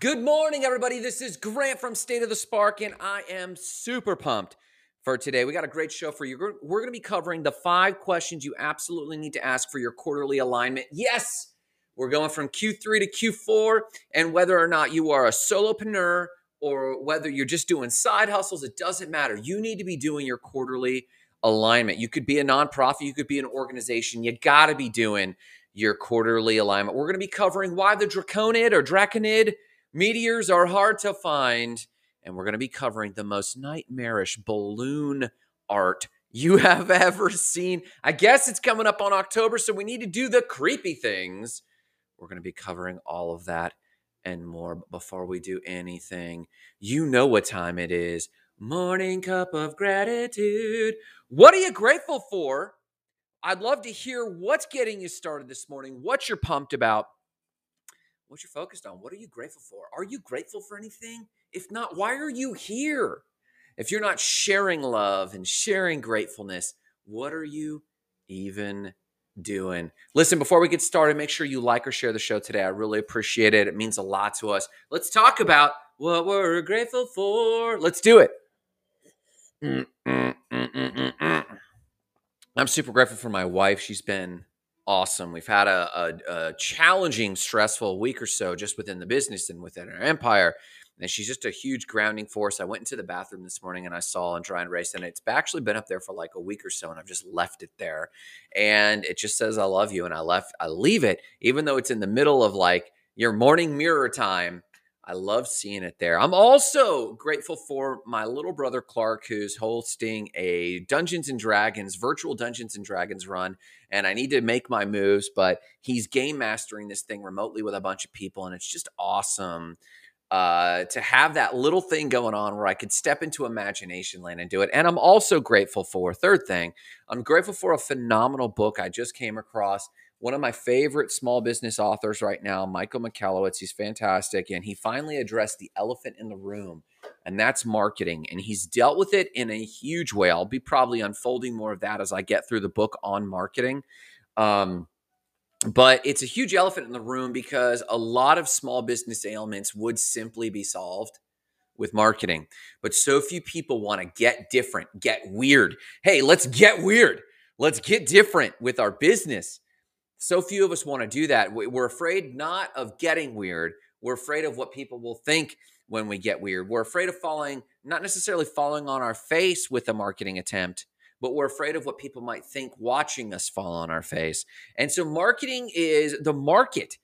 Good morning, everybody. This is Grant from State of the Spark, and I am super pumped for today. We got a great show for you. We're, we're going to be covering the five questions you absolutely need to ask for your quarterly alignment. Yes, we're going from Q3 to Q4, and whether or not you are a solopreneur or whether you're just doing side hustles, it doesn't matter. You need to be doing your quarterly alignment. You could be a nonprofit, you could be an organization. You got to be doing your quarterly alignment. We're going to be covering why the draconid or draconid meteors are hard to find. And we're going to be covering the most nightmarish balloon art you have ever seen. I guess it's coming up on October, so we need to do the creepy things. We're going to be covering all of that and more. But before we do anything, you know what time it is. Morning cup of gratitude. What are you grateful for? I'd love to hear what's getting you started this morning, what you're pumped about, what you're focused on. What are you grateful for? Are you grateful for anything? If not, why are you here? If you're not sharing love and sharing gratefulness, what are you even doing? Listen, before we get started, make sure you like or share the show today. I really appreciate it. It means a lot to us. Let's talk about what we're grateful for. Let's do it. Mm, mm, mm, I'm super grateful for my wife. She's been awesome. We've had a, a, a, challenging, stressful week or so just within the business and within our empire. And she's just a huge grounding force. I went into the bathroom this morning and I saw and try and race, and it's actually been up there for like a week or so, and I've just left it there. And it just says I love you, and I left I leave it, even though it's in the middle of like your morning mirror time. I love seeing it there. I'm also grateful for my little brother Clark, who's hosting a Dungeons and Dragons virtual Dungeons and Dragons run. And I need to make my moves, but he's game mastering this thing remotely with a bunch of people. And it's just awesome uh, to have that little thing going on where I could step into imagination land and do it. And I'm also grateful for, third thing, I'm grateful for a phenomenal book I just came across one of my favorite small business authors right now, Michael Michalowicz. He's fantastic. And he finally addressed the elephant in the room, and that's marketing. And he's dealt with it in a huge way. I'll be probably unfolding more of that as I get through the book on marketing. Um, but it's a huge elephant in the room because a lot of small business ailments would simply be solved with marketing. But so few people want to get different, get weird. Hey, let's get weird. Let's get different with our business. So few of us want to do that. We're afraid not of getting weird. We're afraid of what people will think when we get weird. We're afraid of falling, not necessarily falling on our face with a marketing attempt, but we're afraid of what people might think watching us fall on our face. And so, marketing is the market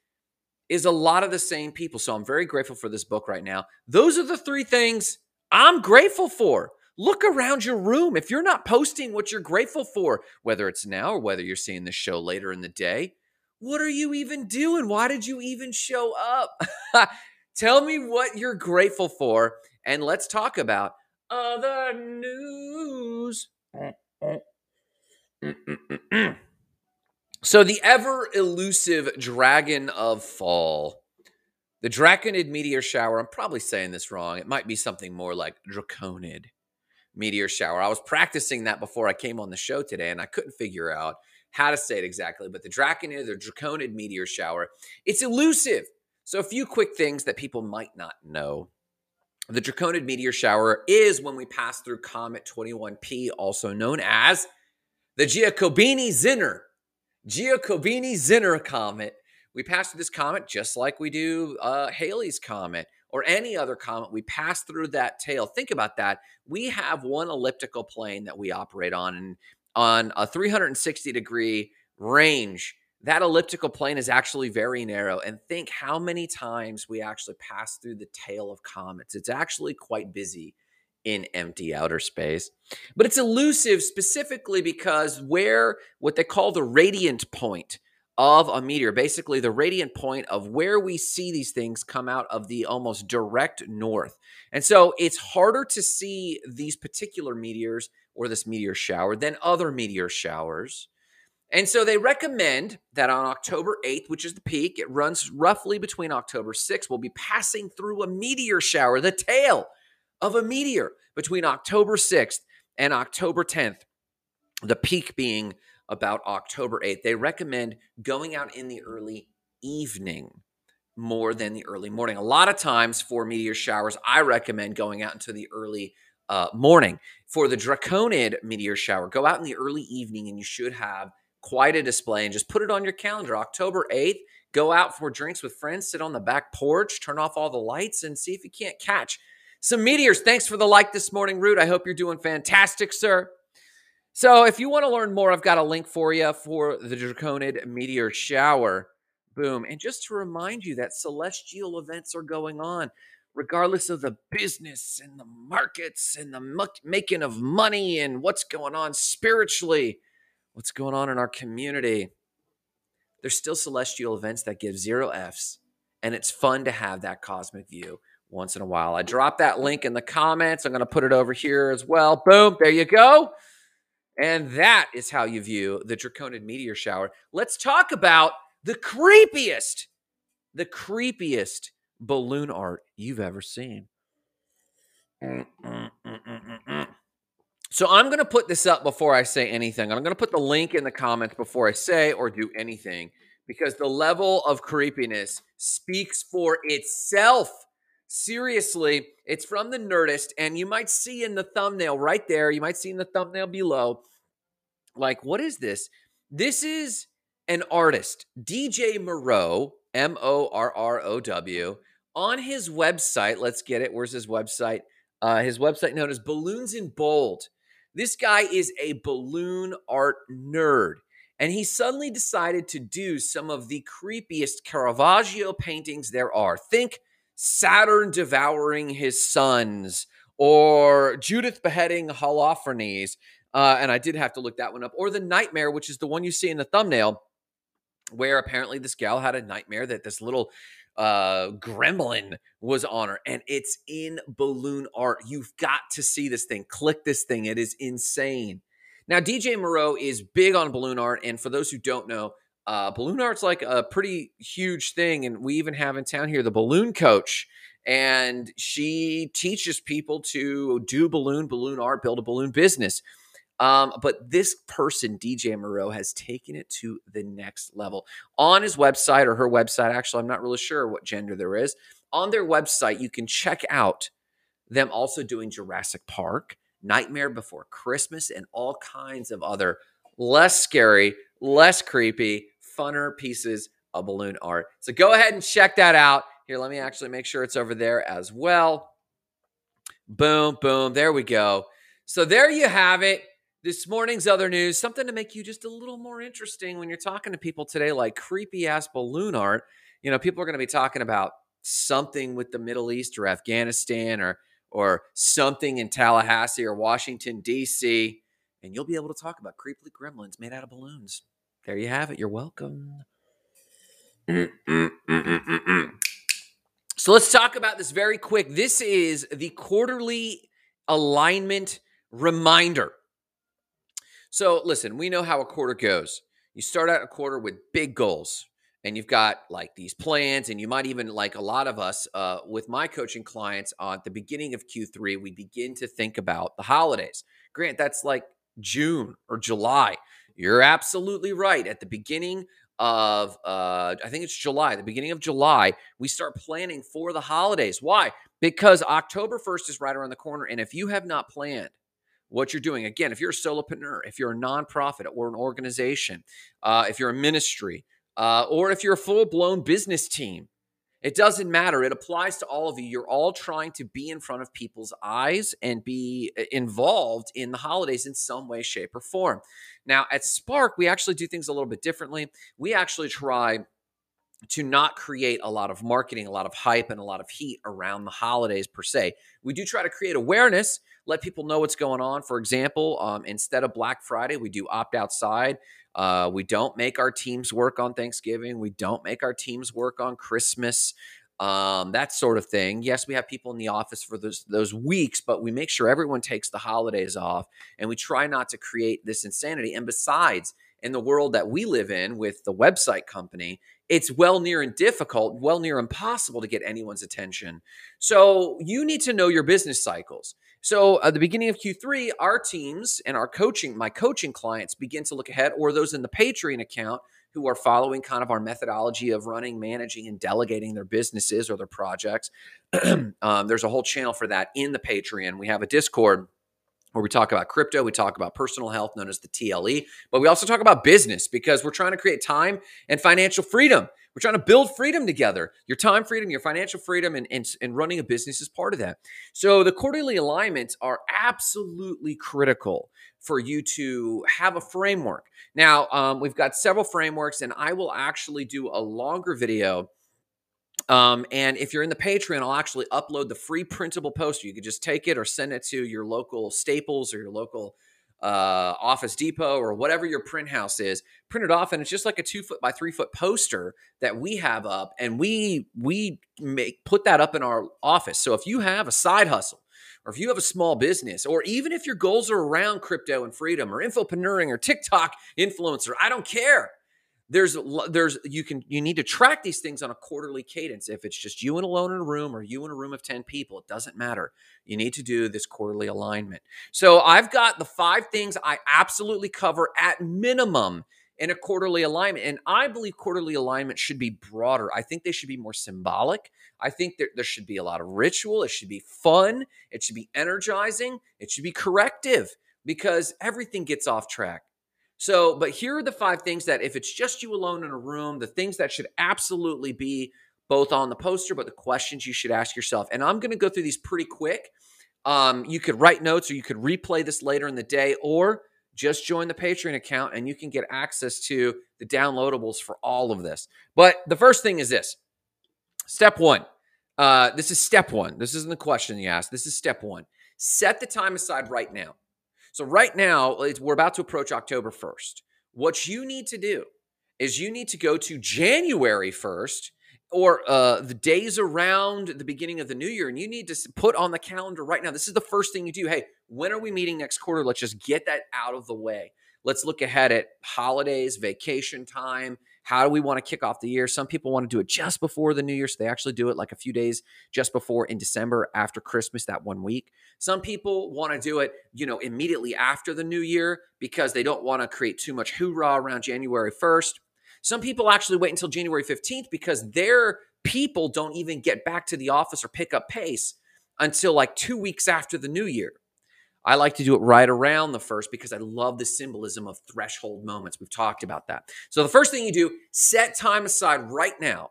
is a lot of the same people. So, I'm very grateful for this book right now. Those are the three things I'm grateful for. Look around your room. If you're not posting what you're grateful for, whether it's now or whether you're seeing this show later in the day, what are you even doing? Why did you even show up? Tell me what you're grateful for, and let's talk about other news. so, the ever elusive dragon of fall, the Draconid meteor shower, I'm probably saying this wrong. It might be something more like Draconid meteor shower. I was practicing that before I came on the show today, and I couldn't figure out how to say it exactly. But the Draconid, the Draconid meteor shower, it's elusive. So, a few quick things that people might not know. The Draconid meteor shower is when we pass through Comet 21P, also known as the Giacobini Zinner. Giacobini Zinner comet. We pass through this comet just like we do uh, Halley's comet or any other comet, we pass through that tail. Think about that. We have one elliptical plane that we operate on, and on a 360 degree range, that elliptical plane is actually very narrow. And think how many times we actually pass through the tail of comets. It's actually quite busy in empty outer space. But it's elusive specifically because where what they call the radiant point of a meteor, basically the radiant point of where we see these things come out of the almost direct north. And so it's harder to see these particular meteors or this meteor shower than other meteor showers. And so they recommend that on October 8th, which is the peak, it runs roughly between October 6th, we'll be passing through a meteor shower, the tail of a meteor between October 6th and October 10th, the peak being about October 8th. They recommend going out in the early evening more than the early morning. A lot of times for meteor showers, I recommend going out into the early uh, morning. For the Draconid meteor shower, go out in the early evening and you should have quite a display and just put it on your calendar. October 8th, go out for drinks with friends, sit on the back porch, turn off all the lights, and see if you can't catch some meteors. Thanks for the like this morning, Root. I hope you're doing fantastic, sir. So, if you want to learn more, I've got a link for you for the Draconid meteor shower. Boom. And just to remind you that celestial events are going on, regardless of the business and the markets and the making of money and what's going on spiritually, what's going on in our community. There's still celestial events that give zero F's, and it's fun to have that cosmic view once in a while. I drop that link in the comments. I'm going to put it over here as well. Boom. There you go. And that is how you view the Draconid meteor shower. Let's talk about the creepiest, the creepiest balloon art you've ever seen. So I'm going to put this up before I say anything. I'm going to put the link in the comments before I say or do anything because the level of creepiness speaks for itself. Seriously, it's from the Nerdist, and you might see in the thumbnail right there, you might see in the thumbnail below, like, what is this? This is an artist, DJ Morrow, M O R R O W, on his website. Let's get it. Where's his website? Uh, his website known as Balloons in Bold. This guy is a balloon art nerd. And he suddenly decided to do some of the creepiest Caravaggio paintings there are. Think Saturn devouring his sons, or Judith beheading Holofernes. Uh, and I did have to look that one up. Or the Nightmare, which is the one you see in the thumbnail where apparently this gal had a nightmare that this little uh gremlin was on her and it's in balloon art you've got to see this thing click this thing it is insane now dj morrow is big on balloon art and for those who don't know uh balloon art's like a pretty huge thing and we even have in town here the balloon coach and she teaches people to do balloon balloon art build a balloon business um, but this person, DJ Morrow, has taken it to the next level. On his website or her website, actually, I'm not really sure what gender there is. On their website, you can check out them also doing Jurassic Park, Nightmare Before Christmas, and all kinds of other less scary, less creepy, funner pieces of balloon art. So go ahead and check that out. Here, let me actually make sure it's over there as well. Boom, boom. There we go. So there you have it. This morning's other news, something to make you just a little more interesting when you're talking to people today, like creepy ass balloon art. You know, people are going to be talking about something with the Middle East or Afghanistan or or something in Tallahassee or Washington D.C. And you'll be able to talk about creepy gremlins made out of balloons. There you have it. You're welcome. Mm, mm, mm, so let's talk about this very quick. This is the quarterly alignment reminder. So listen, we know how a quarter goes. You start out a quarter with big goals, and you've got like these plans, and you might even like a lot of us uh, with my coaching clients at the beginning of Q3, we begin to think about the holidays. Grant, that's like June or July. You're absolutely right. At the beginning of uh, I think it's July, the beginning of July, we start planning for the holidays. Why? Because October 1st is right around the corner. And if you have not planned what you're doing. Again, if you're a solopreneur, if you're a nonprofit or an organization, uh, if you're a ministry, uh, or if you're a full blown business team, it doesn't matter. It applies to all of you. You're all trying to be in front of people's eyes and be uh, involved in the holidays in some way, shape, or form. Now, at Spark, we actually do things a little bit differently. We actually try to not create a lot of marketing, a lot of hype, and a lot of heat around the holidays per se. We do try to create awareness, let people know what's going on. For example, um, instead of Black Friday, we do opt outside. Uh, we don't make our teams work on Thanksgiving. We don't make our teams work on Christmas. Um, that sort of thing. Yes, we have people in the office for those those weeks, but we make sure everyone takes the holidays off, and we try not to create this insanity. And besides, in the world that we live in with the website company, it's well near and difficult, well near impossible to get anyone's attention. So you need to know your business cycles. So at the beginning of Q3, our teams and our coaching, my coaching clients begin to look ahead, or those in the Patreon account who are following kind of our methodology of running, managing, and delegating their businesses or their projects. um, there's a whole channel for that in the Patreon. We have a Discord where we talk about crypto, we talk about personal health, known as the TLE, but we also talk about business because we're trying to create time and financial freedom. We're trying to build freedom together. Your time freedom, your financial freedom, and, and, and running a business is part of that. So the quarterly alignments are absolutely critical for you to have a framework. Now, um, we've got several frameworks, and I will actually do a longer video um, and if you're in the Patreon, I'll actually upload the free printable poster. You could just take it or send it to your local Staples or your local uh, Office Depot or whatever your print house is. Print it off, and it's just like a two foot by three foot poster that we have up, and we we make put that up in our office. So if you have a side hustle, or if you have a small business, or even if your goals are around crypto and freedom, or infopreneuring, or TikTok influencer, I don't care there's there's you can you need to track these things on a quarterly cadence. If it's just you and alone in a room or you in a room of 10 people it doesn't matter. You need to do this quarterly alignment. So i've got the five things i absolutely cover at minimum in a quarterly alignment and i believe quarterly alignment should be broader. I think they should be more symbolic. I think there, there should be a lot of ritual. It should be fun. It should be energizing. It should be corrective because everything gets off track so, but here are the five things that if it's just you alone in a room, the things that should absolutely be both on the poster, but the questions you should ask yourself. And I'm going to go through these pretty quick. Um, you could write notes or you could replay this later in the day or just join the Patreon account and you can get access to the downloadables for all of this. But the first thing is this step one. Uh, this is step one. This isn't the question you asked. This is step one. Set the time aside right now. So right now, we're about to approach October 1st. What you need to do is you need to go to January 1st or uh, the days around the beginning of the new year, and you need to put on the calendar right now. This is the first thing you do. Hey, when are we meeting next quarter? Let's just get that out of the way. Let's look ahead at holidays, vacation time, how do we want to kick off the year? Some people want to do it just before the new year. So they actually do it like a few days just before in December after Christmas, that one week. Some people want to do it, you know, immediately after the new year because they don't want to create too much hoorah around January 1st. Some people actually wait until January 15th because their people don't even get back to the office or pick up pace until like two weeks after the new year. I like to do it right around the first because I love the symbolism of threshold moments. We've talked about that. So the first thing you do, set time aside right now.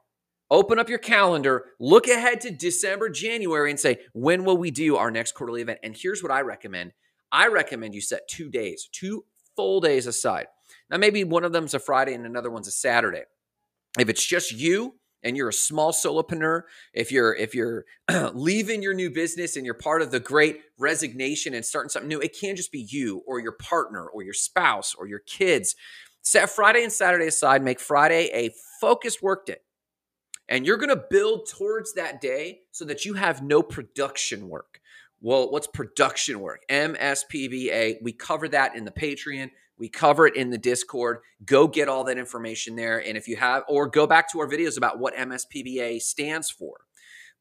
Open up your calendar, look ahead to December, January, and say, when will we do our next quarterly event? And here's what I recommend I recommend you set two days, two full days aside. Now, maybe one of them's a Friday and another one's a Saturday. If it's just you, and you're a small solopreneur, if you're if you're leaving your new business and you're part of the great resignation and starting something new, it can't just be you or your partner or your spouse or your kids. Set Friday and Saturday aside, make Friday a focused work day. And you're going to build towards that day so that you have no production work. Well, what's production work? MSPBA. We cover that in the Patreon. We cover it in the Discord. Go get all that information there. And if you have, or go back to our videos about what MSPBA stands for.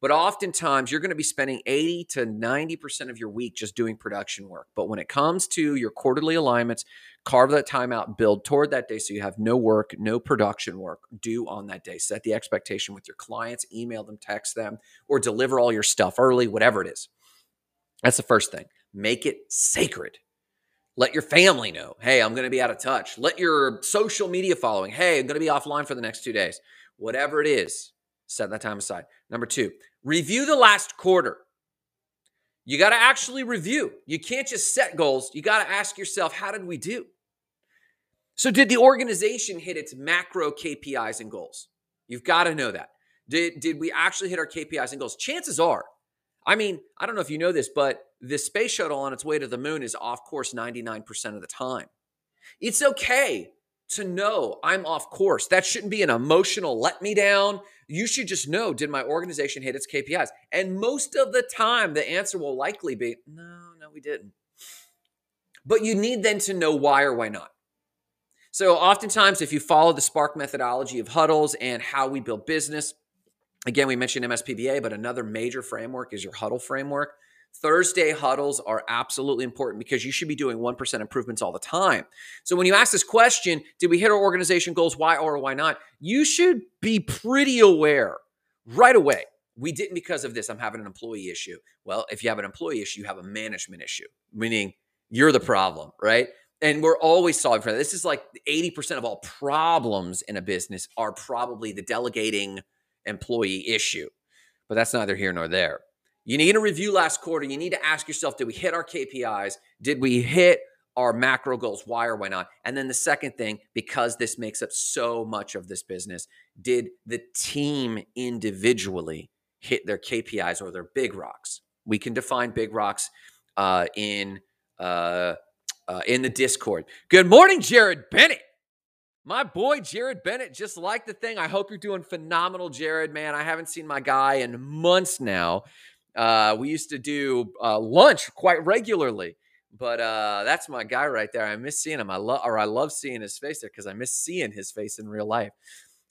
But oftentimes you're going to be spending 80 to 90% of your week just doing production work. But when it comes to your quarterly alignments, carve that time out, build toward that day so you have no work, no production work due on that day. Set the expectation with your clients, email them, text them, or deliver all your stuff early, whatever it is. That's the first thing. Make it sacred. Let your family know, hey, I'm going to be out of touch. Let your social media following, hey, I'm going to be offline for the next two days. Whatever it is, set that time aside. Number two, review the last quarter. You got to actually review. You can't just set goals. You got to ask yourself, how did we do? So, did the organization hit its macro KPIs and goals? You've got to know that. Did, did we actually hit our KPIs and goals? Chances are I mean, I don't know if you know this, but the space shuttle on its way to the moon is off course 99% of the time. It's okay to know I'm off course. That shouldn't be an emotional let me down. You should just know did my organization hit its KPIs? And most of the time, the answer will likely be no, no, we didn't. But you need then to know why or why not. So, oftentimes, if you follow the Spark methodology of huddles and how we build business, Again, we mentioned MSPBA, but another major framework is your huddle framework. Thursday huddles are absolutely important because you should be doing 1% improvements all the time. So when you ask this question, did we hit our organization goals? Why or why not? You should be pretty aware right away. We didn't because of this. I'm having an employee issue. Well, if you have an employee issue, you have a management issue, meaning you're the problem, right? And we're always solving for that. This is like 80% of all problems in a business are probably the delegating employee issue. But that's neither here nor there. You need a review last quarter. You need to ask yourself did we hit our KPIs? Did we hit our macro goals? Why or why not? And then the second thing, because this makes up so much of this business, did the team individually hit their KPIs or their big rocks? We can define big rocks uh, in uh, uh, in the Discord. Good morning, Jared Bennett. My boy Jared Bennett just like the thing. I hope you're doing phenomenal, Jared. Man, I haven't seen my guy in months now. Uh, we used to do uh, lunch quite regularly, but uh, that's my guy right there. I miss seeing him. I love, or I love seeing his face there because I miss seeing his face in real life.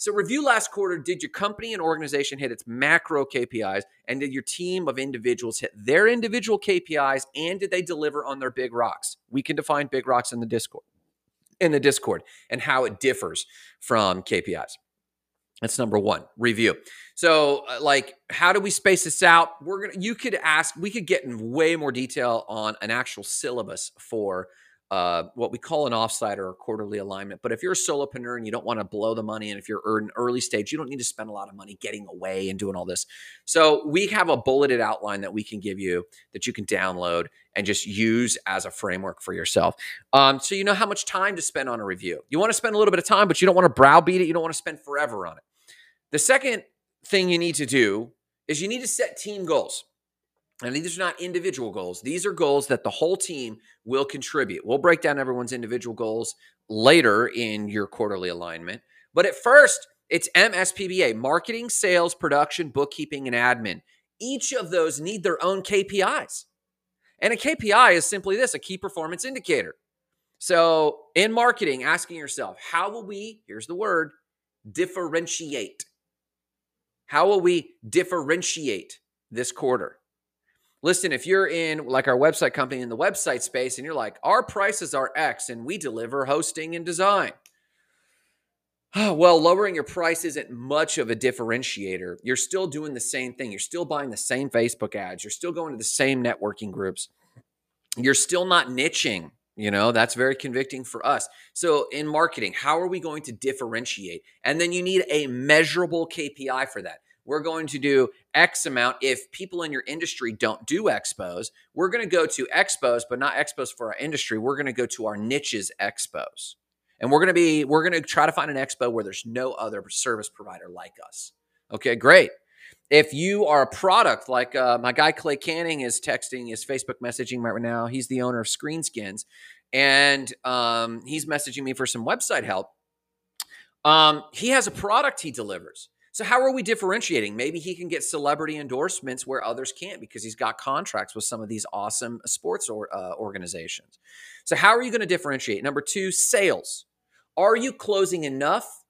So, review last quarter. Did your company and organization hit its macro KPIs? And did your team of individuals hit their individual KPIs? And did they deliver on their big rocks? We can define big rocks in the Discord, in the Discord, and how it differs from KPIs. That's number one. Review. So, uh, like, how do we space this out? We're gonna. You could ask. We could get in way more detail on an actual syllabus for uh, what we call an offsite or a quarterly alignment. But if you're a solopreneur and you don't want to blow the money, and if you're in early stage, you don't need to spend a lot of money getting away and doing all this. So we have a bulleted outline that we can give you that you can download and just use as a framework for yourself. Um, so you know how much time to spend on a review. You want to spend a little bit of time, but you don't want to browbeat it. You don't want to spend forever on it. The second thing you need to do is you need to set team goals. And these are not individual goals. These are goals that the whole team will contribute. We'll break down everyone's individual goals later in your quarterly alignment. But at first, it's MSPBA marketing, sales, production, bookkeeping, and admin. Each of those need their own KPIs. And a KPI is simply this a key performance indicator. So in marketing, asking yourself, how will we, here's the word, differentiate? How will we differentiate this quarter? listen, if you're in like our website company in the website space and you're like, our prices are X and we deliver hosting and design. Well, lowering your price isn't much of a differentiator. You're still doing the same thing. You're still buying the same Facebook ads. You're still going to the same networking groups. You're still not niching. You know, that's very convicting for us. So, in marketing, how are we going to differentiate? And then you need a measurable KPI for that we're going to do X amount. If people in your industry don't do expos, we're going to go to expos, but not expos for our industry. We're going to go to our niches expos. And we're going to be, we're going to try to find an expo where there's no other service provider like us. Okay, great. If you are a product like uh, my guy Clay Canning is texting, is Facebook messaging right now. He's the owner of Screenskins, and um, he's messaging me for some website help. Um, he has a product he delivers. So how are we differentiating? Maybe he can get celebrity endorsements where others can't because he's got contracts with some of these awesome sports or, uh, organizations. So how are you going to differentiate? Number two, sales. Are you closing enough?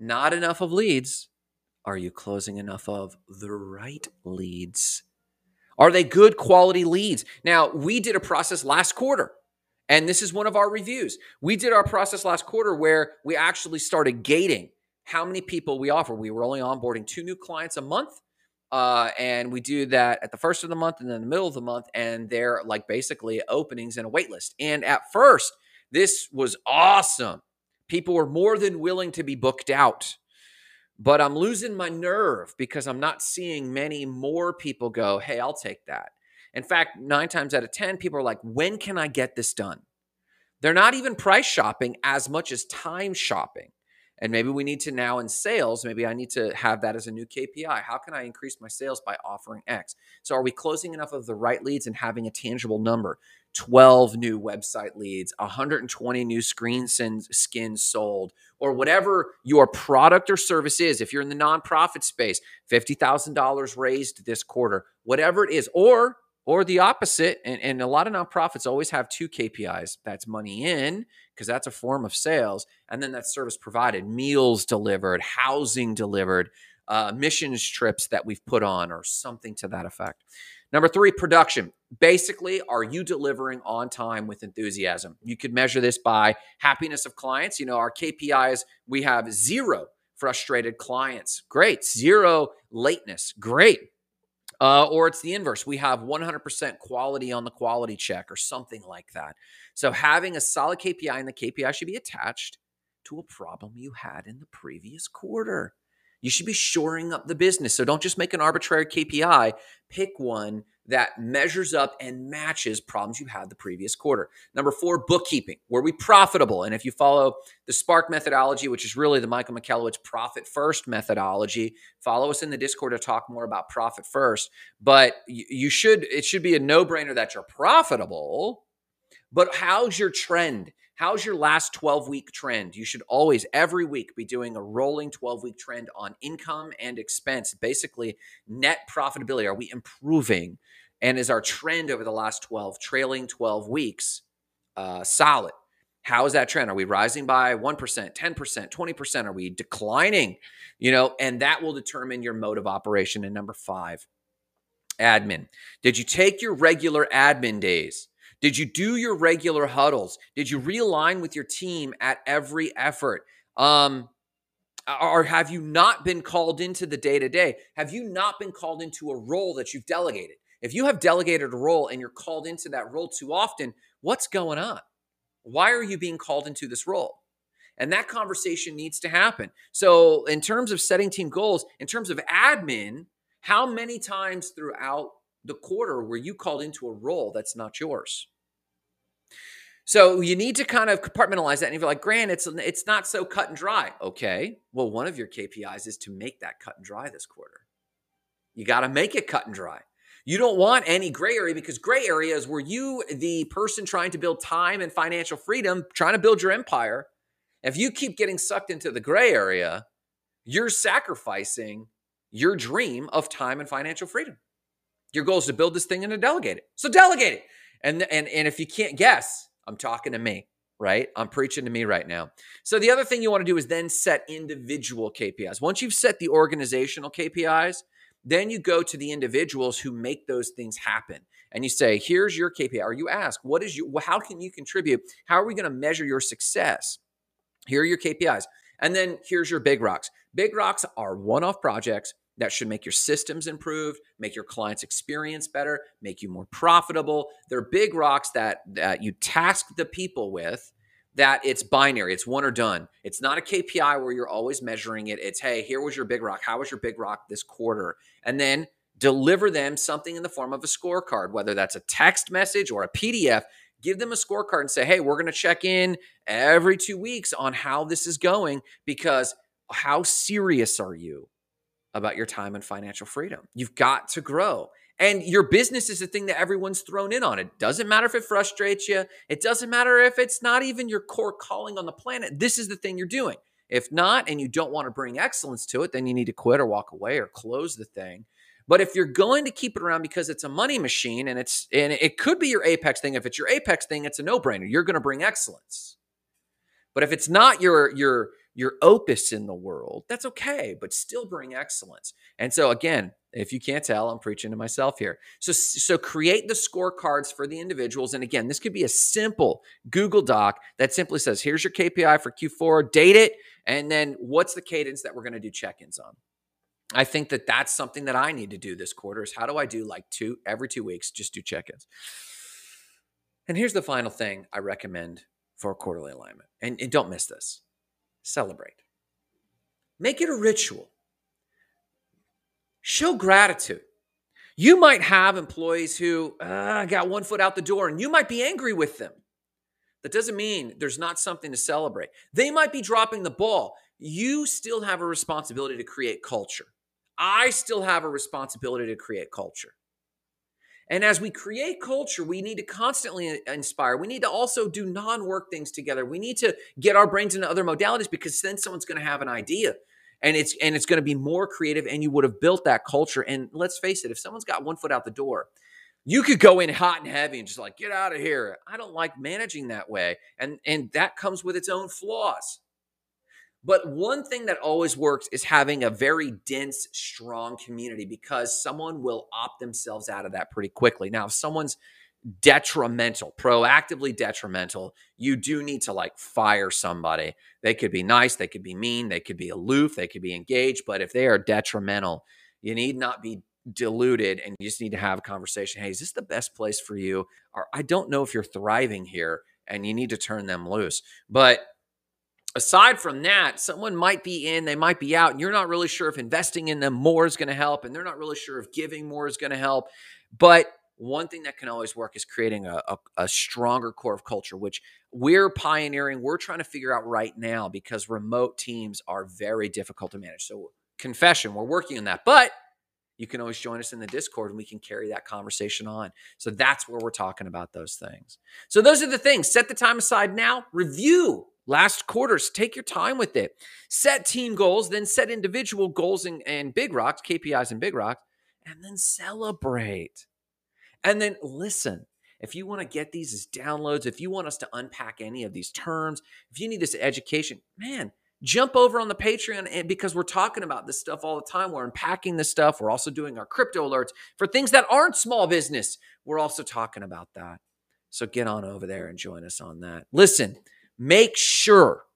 Not enough of leads. Are you closing enough of the right leads? Are they good quality leads? Now, we did a process last quarter, and this is one of our reviews. We did our process last quarter where we actually started gating how many people we offer. We were only onboarding two new clients a month. Uh, and we do that at the first of the month and then the middle of the month. And they're like basically openings and a wait list. And at first, this was awesome. People were more than willing to be booked out. But I'm losing my nerve because I'm not seeing many more people go, hey, I'll take that. In fact, nine times out of 10, people are like, when can I get this done? They're not even price shopping as much as time shopping. And maybe we need to now in sales, maybe I need to have that as a new KPI. How can I increase my sales by offering X? So are we closing enough of the right leads and having a tangible number? 12 new website leads, 120 new screen skins sold, or whatever your product or service is. If you're in the nonprofit space, $50,000 raised this quarter, whatever it is, or or the opposite. And, and a lot of nonprofits always have two KPIs that's money in, because that's a form of sales, and then that service provided, meals delivered, housing delivered, uh, missions trips that we've put on, or something to that effect. Number three, production. Basically, are you delivering on time with enthusiasm? You could measure this by happiness of clients. You know, our KPIs, we have zero frustrated clients. Great. Zero lateness. Great. Uh, or it's the inverse. We have 100% quality on the quality check or something like that. So having a solid KPI and the KPI should be attached to a problem you had in the previous quarter. You should be shoring up the business. So don't just make an arbitrary KPI. Pick one that measures up and matches problems you had the previous quarter. Number four, bookkeeping. Were we profitable? And if you follow the Spark methodology, which is really the Michael Michalowicz profit first methodology, follow us in the Discord to talk more about profit first. But you should, it should be a no brainer that you're profitable. But how's your trend? How's your last 12 week trend? You should always, every week, be doing a rolling 12 week trend on income and expense, basically net profitability. Are we improving? And is our trend over the last 12, trailing 12 weeks, uh, solid? How is that trend? Are we rising by 1%, 10%, 20%? Are we declining? You know, and that will determine your mode of operation. And number five, admin. Did you take your regular admin days? Did you do your regular huddles? Did you realign with your team at every effort? Um, or have you not been called into the day to day? Have you not been called into a role that you've delegated? If you have delegated a role and you're called into that role too often, what's going on? Why are you being called into this role? And that conversation needs to happen. So, in terms of setting team goals, in terms of admin, how many times throughout the quarter where you called into a role that's not yours? So you need to kind of compartmentalize that. And if you're like, Grant, it's it's not so cut and dry. Okay. Well, one of your KPIs is to make that cut and dry this quarter. You got to make it cut and dry. You don't want any gray area because gray areas where you, the person trying to build time and financial freedom, trying to build your empire, if you keep getting sucked into the gray area, you're sacrificing your dream of time and financial freedom. Your goal is to build this thing and to delegate it. So delegate it. And, and, and if you can't guess, I'm talking to me, right? I'm preaching to me right now. So the other thing you want to do is then set individual KPIs. Once you've set the organizational KPIs, then you go to the individuals who make those things happen. And you say, here's your KPI. Or you ask, what is your, how can you contribute? How are we going to measure your success? Here are your KPIs. And then here's your big rocks. Big rocks are one off projects that should make your systems improved, make your clients' experience better, make you more profitable. They're big rocks that, that you task the people with that it's binary, it's one or done. It's not a KPI where you're always measuring it. It's, hey, here was your big rock. How was your big rock this quarter? And then deliver them something in the form of a scorecard, whether that's a text message or a PDF. Give them a scorecard and say, hey, we're going to check in every two weeks on how this is going because how serious are you? About your time and financial freedom. You've got to grow. And your business is the thing that everyone's thrown in on. It doesn't matter if it frustrates you. It doesn't matter if it's not even your core calling on the planet. This is the thing you're doing. If not, and you don't want to bring excellence to it, then you need to quit or walk away or close the thing. But if you're going to keep it around because it's a money machine and it's and it could be your apex thing. If it's your apex thing, it's a no-brainer. You're going to bring excellence. But if it's not your your your opus in the world, that's okay, but still bring excellence. And so again, if you can't tell, I'm preaching to myself here. So so create the scorecards for the individuals and again, this could be a simple Google Doc that simply says, here's your KPI for Q4, date it, and then what's the cadence that we're going to do check-ins on. I think that that's something that I need to do this quarter is how do I do like two every 2 weeks just do check-ins. And here's the final thing I recommend for quarterly alignment. And, and don't miss this celebrate. Make it a ritual. Show gratitude. You might have employees who uh, got one foot out the door and you might be angry with them. That doesn't mean there's not something to celebrate. They might be dropping the ball. You still have a responsibility to create culture. I still have a responsibility to create culture. And as we create culture, we need to constantly uh, inspire. We need to also do non work things together. We need to get our brains into other modalities because then someone's going to have an idea. And it's and it's going to be more creative and you would have built that culture. And let's face it if someone's got one foot out the door you could go in hot and heavy and just like get out of here. I don't like managing that way. And and that comes with its own flaws But one thing that always works is having a very dense, strong community because someone will opt themselves out of that pretty quickly. Now, if someone's detrimental, proactively detrimental, you do need to like fire somebody. They could be nice, they could be mean, they could be aloof, they could be engaged, but if they are detrimental, you need not be diluted and you just need to have a conversation. Hey, is this the best place for you? Or I don't know if you're thriving here and you need to turn them loose. But aside from that, someone might be in, they might be out, and you're not really sure if investing in them more is going to help, and they're not really sure if giving more is going to help. But one thing that can always work is creating a, a, a, stronger core of culture, which we're pioneering. We're trying to figure out right now because remote teams are very difficult to manage. So, confession, we're working on that. But you can always join us in the Discord and we can carry that conversation on. So, that's where we're talking about those things. So, those are the things. Set the time aside now, review last quarters. Take your time with it. Set team goals, then set individual goals and, and big rocks, KPIs and big rocks, and then celebrate. And then listen. If you want to get these as downloads, if you want us to unpack any of these terms, if you need this education, man, jump over on the Patreon and because we're talking about this stuff all the time. We're unpacking this stuff. We're also doing our crypto alerts for things that aren't small business. We're also talking about that. So get on over there and join us on that. Listen, make sure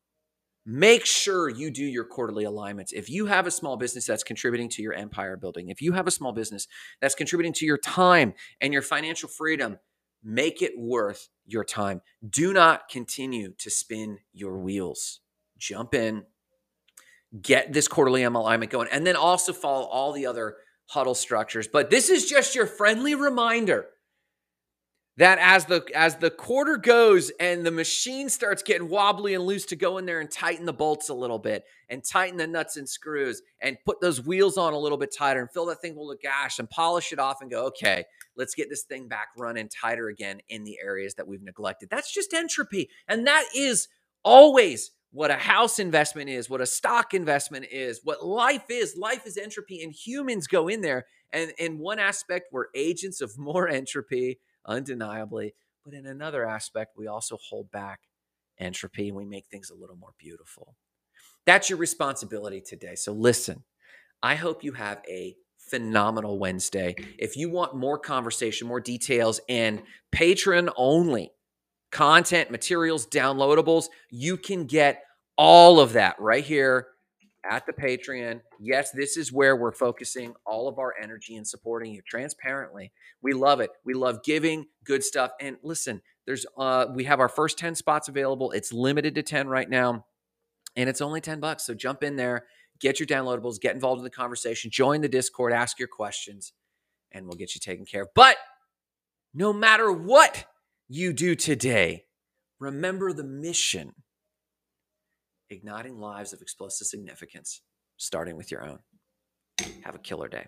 Make sure you do your quarterly alignments. If you have a small business that's contributing to your empire building, if you have a small business that's contributing to your time and your financial freedom, make it worth your time. Do not continue to spin your wheels. Jump in, get this quarterly alignment going, and then also follow all the other huddle structures. But this is just your friendly reminder that as the as the quarter goes and the machine starts getting wobbly and loose to go in there and tighten the bolts a little bit and tighten the nuts and screws and put those wheels on a little bit tighter and fill that thing full of gas and polish it off and go okay let's get this thing back running tighter again in the areas that we've neglected. That's just entropy. And that is always what a house investment is what a stock investment is what life is. Life is entropy and humans go in there. And in one aspect we're agents of more entropy undeniably. But in another aspect, we also hold back entropy and we make things a little more beautiful. That's your responsibility today. So listen, I hope you have a phenomenal Wednesday. If you want more conversation, more details, and patron only content, materials, downloadables, you can get all of that right here at the Patreon. Yes, this is where we're focusing all of our energy and supporting you transparently. We love it. We love giving good stuff. And listen, there's uh we have our first 10 spots available. It's limited to 10 right now. And it's only 10 bucks. So jump in there, get your downloadables, get involved in the conversation, join the Discord, ask your questions, and we'll get you taken care of. But no matter what you do today, remember the mission igniting lives of explosive significance, starting with your own. Have a killer day.